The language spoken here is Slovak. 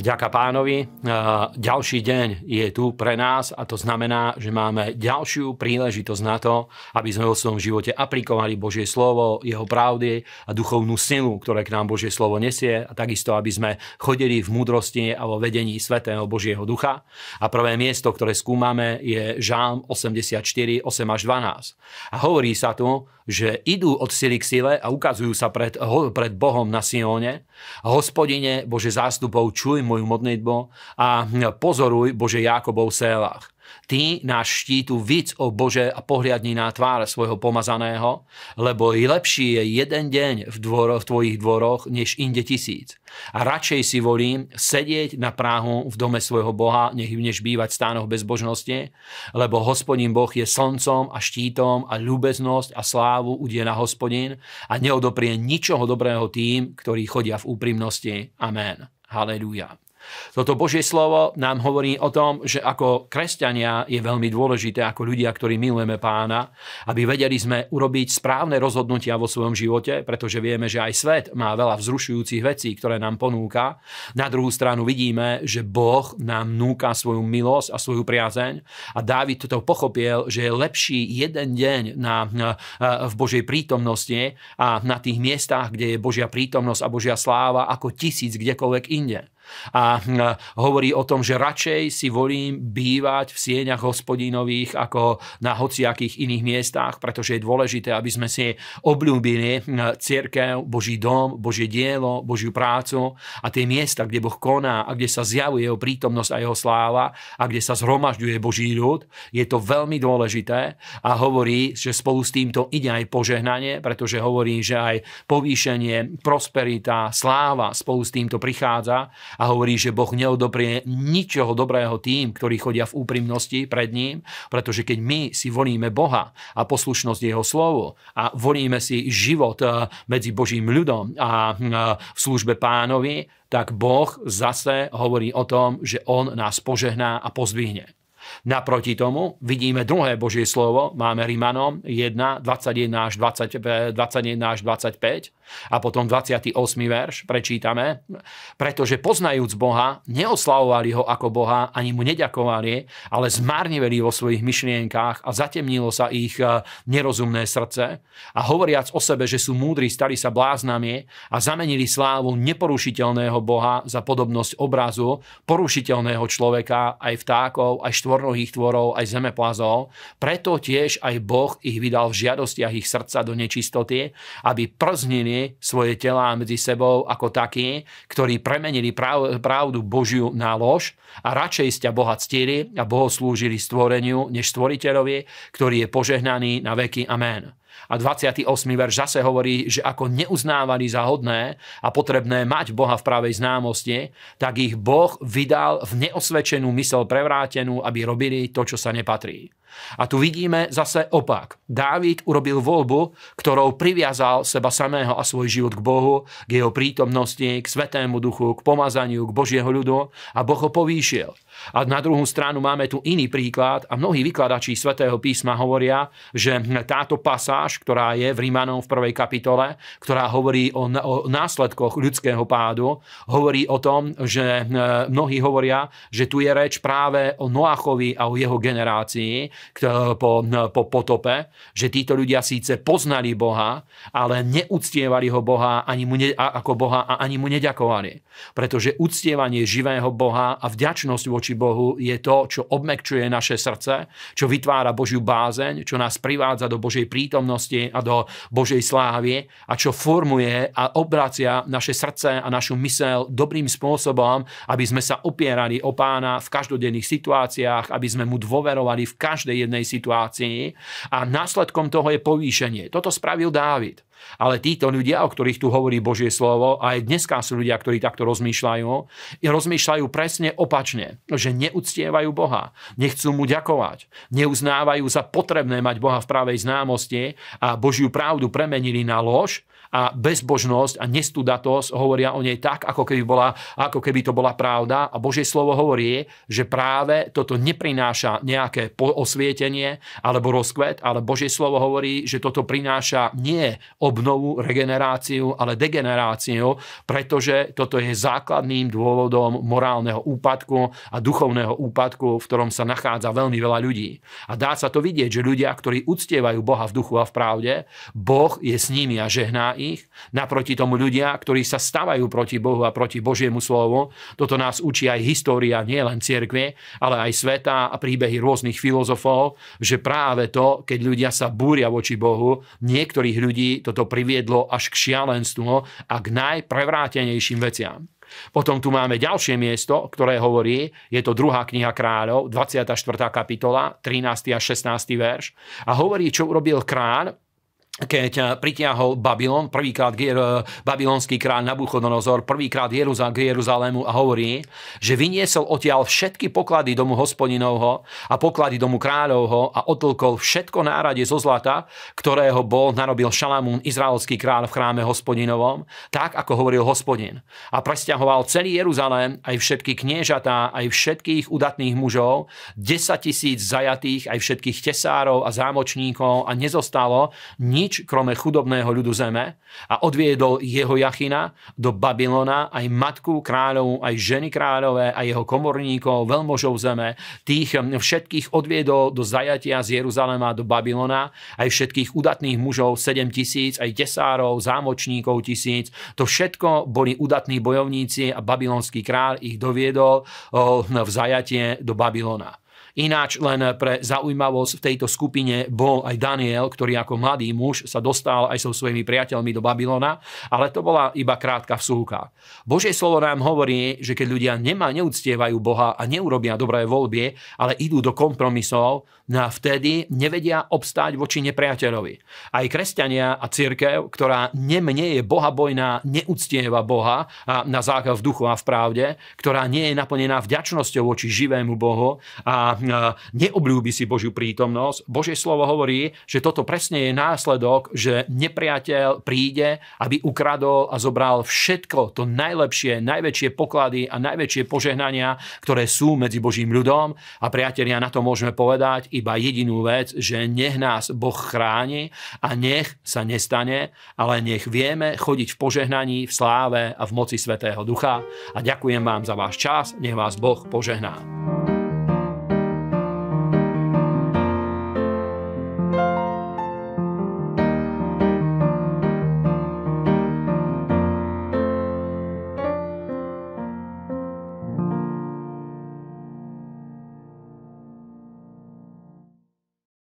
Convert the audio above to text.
Vďaka pánovi, ďalší deň je tu pre nás a to znamená, že máme ďalšiu príležitosť na to, aby sme vo svojom živote aplikovali Božie slovo, jeho pravdy a duchovnú silu, ktoré k nám Božie slovo nesie a takisto, aby sme chodili v múdrosti a vo vedení Svetého Božieho ducha. A prvé miesto, ktoré skúmame, je Žálm 84, 8 až 12. A hovorí sa tu, že idú od sily k sile a ukazujú sa pred, pred Bohom na Sione. Hospodine, Bože zástupov, čuj moju modlitbu a pozoruj Bože Jákobov sélach. Ty náš štítu víc o Bože a pohliadni na tvár svojho pomazaného, lebo i lepší je jeden deň v, dvoro, v tvojich dvoroch, než inde tisíc. A radšej si volím sedieť na práhu v dome svojho Boha, nech než bývať v stánoch bezbožnosti, lebo hospodin Boh je slncom a štítom a ľúbeznosť a slávu udie na hospodin a neodoprie ničoho dobrého tým, ktorí chodia v úprimnosti. Amen. Halelúja. Toto Božie slovo nám hovorí o tom, že ako kresťania je veľmi dôležité, ako ľudia, ktorí milujeme pána, aby vedeli sme urobiť správne rozhodnutia vo svojom živote, pretože vieme, že aj svet má veľa vzrušujúcich vecí, ktoré nám ponúka. Na druhú stranu vidíme, že Boh nám núka svoju milosť a svoju priazeň a Dávid toto pochopil, že je lepší jeden deň na, v Božej prítomnosti a na tých miestach, kde je Božia prítomnosť a Božia sláva, ako tisíc kdekoľvek inde. A hovorí o tom, že radšej si volím bývať v sieňach hospodinových ako na hociakých iných miestach, pretože je dôležité, aby sme si obľúbili církev, Boží dom, Božie dielo, Božiu prácu a tie miesta, kde Boh koná a kde sa zjavuje jeho prítomnosť a jeho sláva a kde sa zhromažďuje Boží ľud. Je to veľmi dôležité a hovorí, že spolu s týmto ide aj požehnanie, pretože hovorí, že aj povýšenie, prosperita, sláva spolu s týmto prichádza a hovorí, že Boh neodoprie ničoho dobrého tým, ktorí chodia v úprimnosti pred ním, pretože keď my si volíme Boha a poslušnosť jeho slovu a volíme si život eh, medzi Božím ľudom a eh, v službe pánovi, tak Boh zase hovorí o tom, že On nás požehná a pozdvihne. Naproti tomu vidíme druhé Božie slovo, máme Rimanom 1, 21 až, 20, 21 až 25 a potom 28. verš prečítame, pretože poznajúc Boha, neoslavovali ho ako Boha, ani mu neďakovali, ale zmárniveli vo svojich myšlienkách a zatemnilo sa ich eh, nerozumné srdce a hovoriac o sebe, že sú múdri, stali sa bláznami a zamenili slávu neporušiteľného Boha za podobnosť obrazu porušiteľného človeka, aj vtákov, aj štvor štvornohých tvorov, aj zemeplazov. Preto tiež aj Boh ich vydal v žiadostiach ich srdca do nečistoty, aby prznili svoje telá medzi sebou ako takí, ktorí premenili pravdu Božiu na lož a radšej ste Boha ctili a Boho slúžili stvoreniu než stvoriteľovi, ktorý je požehnaný na veky. Amen. A 28. verš zase hovorí, že ako neuznávali za hodné a potrebné mať Boha v pravej známosti, tak ich Boh vydal v neosvedčenú mysel prevrátenú, aby robili to, čo sa nepatrí. A tu vidíme zase opak. Dávid urobil voľbu, ktorou priviazal seba samého a svoj život k Bohu, k jeho prítomnosti, k Svetému duchu, k pomazaniu, k Božieho ľudu a Boh ho povýšil. A na druhú stranu máme tu iný príklad a mnohí vykladači Svetého písma hovoria, že táto pasáž, ktorá je v Rímanom v prvej kapitole, ktorá hovorí o, o následkoch ľudského pádu, hovorí o tom, že mnohí hovoria, že tu je reč práve o Noachovi a o jeho generácii, po, po potope, že títo ľudia síce poznali Boha, ale neúctievali ho Boha ani mu ne, ako Boha a ani mu neďakovali. Pretože uctievanie živého Boha a vďačnosť voči Bohu je to, čo obmekčuje naše srdce, čo vytvára Božiu bázeň, čo nás privádza do Božej prítomnosti a do Božej slávy a čo formuje a obracia naše srdce a našu mysel dobrým spôsobom, aby sme sa opierali o pána v každodenných situáciách, aby sme mu dôverovali v každej každej jednej situácii a následkom toho je povýšenie. Toto spravil Dávid. Ale títo ľudia, o ktorých tu hovorí Božie slovo, aj dneska sú ľudia, ktorí takto rozmýšľajú, rozmýšľajú presne opačne, že neúctievajú Boha, nechcú mu ďakovať, neuznávajú za potrebné mať Boha v pravej známosti a Božiu pravdu premenili na lož a bezbožnosť a nestudatosť hovoria o nej tak, ako keby, bola, ako keby to bola pravda. A Božie slovo hovorí, že práve toto neprináša nejaké osvietenie alebo rozkvet, ale Božie slovo hovorí, že toto prináša nie obnovu, regeneráciu, ale degeneráciu, pretože toto je základným dôvodom morálneho úpadku a duchovného úpadku, v ktorom sa nachádza veľmi veľa ľudí. A dá sa to vidieť, že ľudia, ktorí uctievajú Boha v duchu a v pravde, Boh je s nimi a žehná ich. Naproti tomu ľudia, ktorí sa stavajú proti Bohu a proti Božiemu slovu, toto nás učí aj história nielen cirkvi, ale aj sveta a príbehy rôznych filozofov, že práve to, keď ľudia sa búria voči Bohu, niektorých ľudí toto priviedlo až k šialenstvu a k najprevrátenejším veciam. Potom tu máme ďalšie miesto, ktoré hovorí, je to druhá kniha kráľov, 24. kapitola, 13. a 16. verš. A hovorí, čo urobil kráľ, keď eh, pritiahol Babylon, prvýkrát eh, babylonský kráľ Nabuchodonozor, prvýkrát Jeruzal, k Jeruzalému a hovorí, že vyniesol odtiaľ všetky poklady domu hospodinovho a poklady domu kráľovho a otlkol všetko nárade zo zlata, ktorého bol narobil Šalamún, izraelský kráľ v chráme hospodinovom, tak ako hovoril hospodin. A presťahoval celý Jeruzalém, aj všetky kniežatá, aj všetkých udatných mužov, 10 tisíc zajatých, aj všetkých tesárov a zámočníkov a nezostalo nič nič, krome chudobného ľudu zeme a odviedol jeho Jachina do Babylona, aj matku kráľov, aj ženy kráľové, aj jeho komorníkov, veľmožov zeme. Tých všetkých odviedol do zajatia z Jeruzalema do Babylona, aj všetkých udatných mužov 7 tisíc, aj tesárov, zámočníkov tisíc. To všetko boli udatní bojovníci a babylonský kráľ ich doviedol v zajatie do Babylona. Ináč len pre zaujímavosť v tejto skupine bol aj Daniel, ktorý ako mladý muž sa dostal aj so svojimi priateľmi do Babylona, ale to bola iba krátka vsúka. Božie slovo nám hovorí, že keď ľudia nemá, neúctievajú Boha a neurobia dobré voľby, ale idú do kompromisov, no vtedy nevedia obstáť voči nepriateľovi. Aj kresťania a církev, ktorá nemne je bohabojná, neúctieva Boha a na základ v duchu a v pravde, ktorá nie je naplnená vďačnosťou voči živému Bohu a neobľúbi si Božiu prítomnosť. Božie slovo hovorí, že toto presne je následok, že nepriateľ príde, aby ukradol a zobral všetko, to najlepšie, najväčšie poklady a najväčšie požehnania, ktoré sú medzi Božím ľudom. A priatelia, na to môžeme povedať iba jedinú vec, že nech nás Boh chráni a nech sa nestane, ale nech vieme chodiť v požehnaní, v sláve a v moci Svetého Ducha. A ďakujem vám za váš čas, nech vás Boh požehná.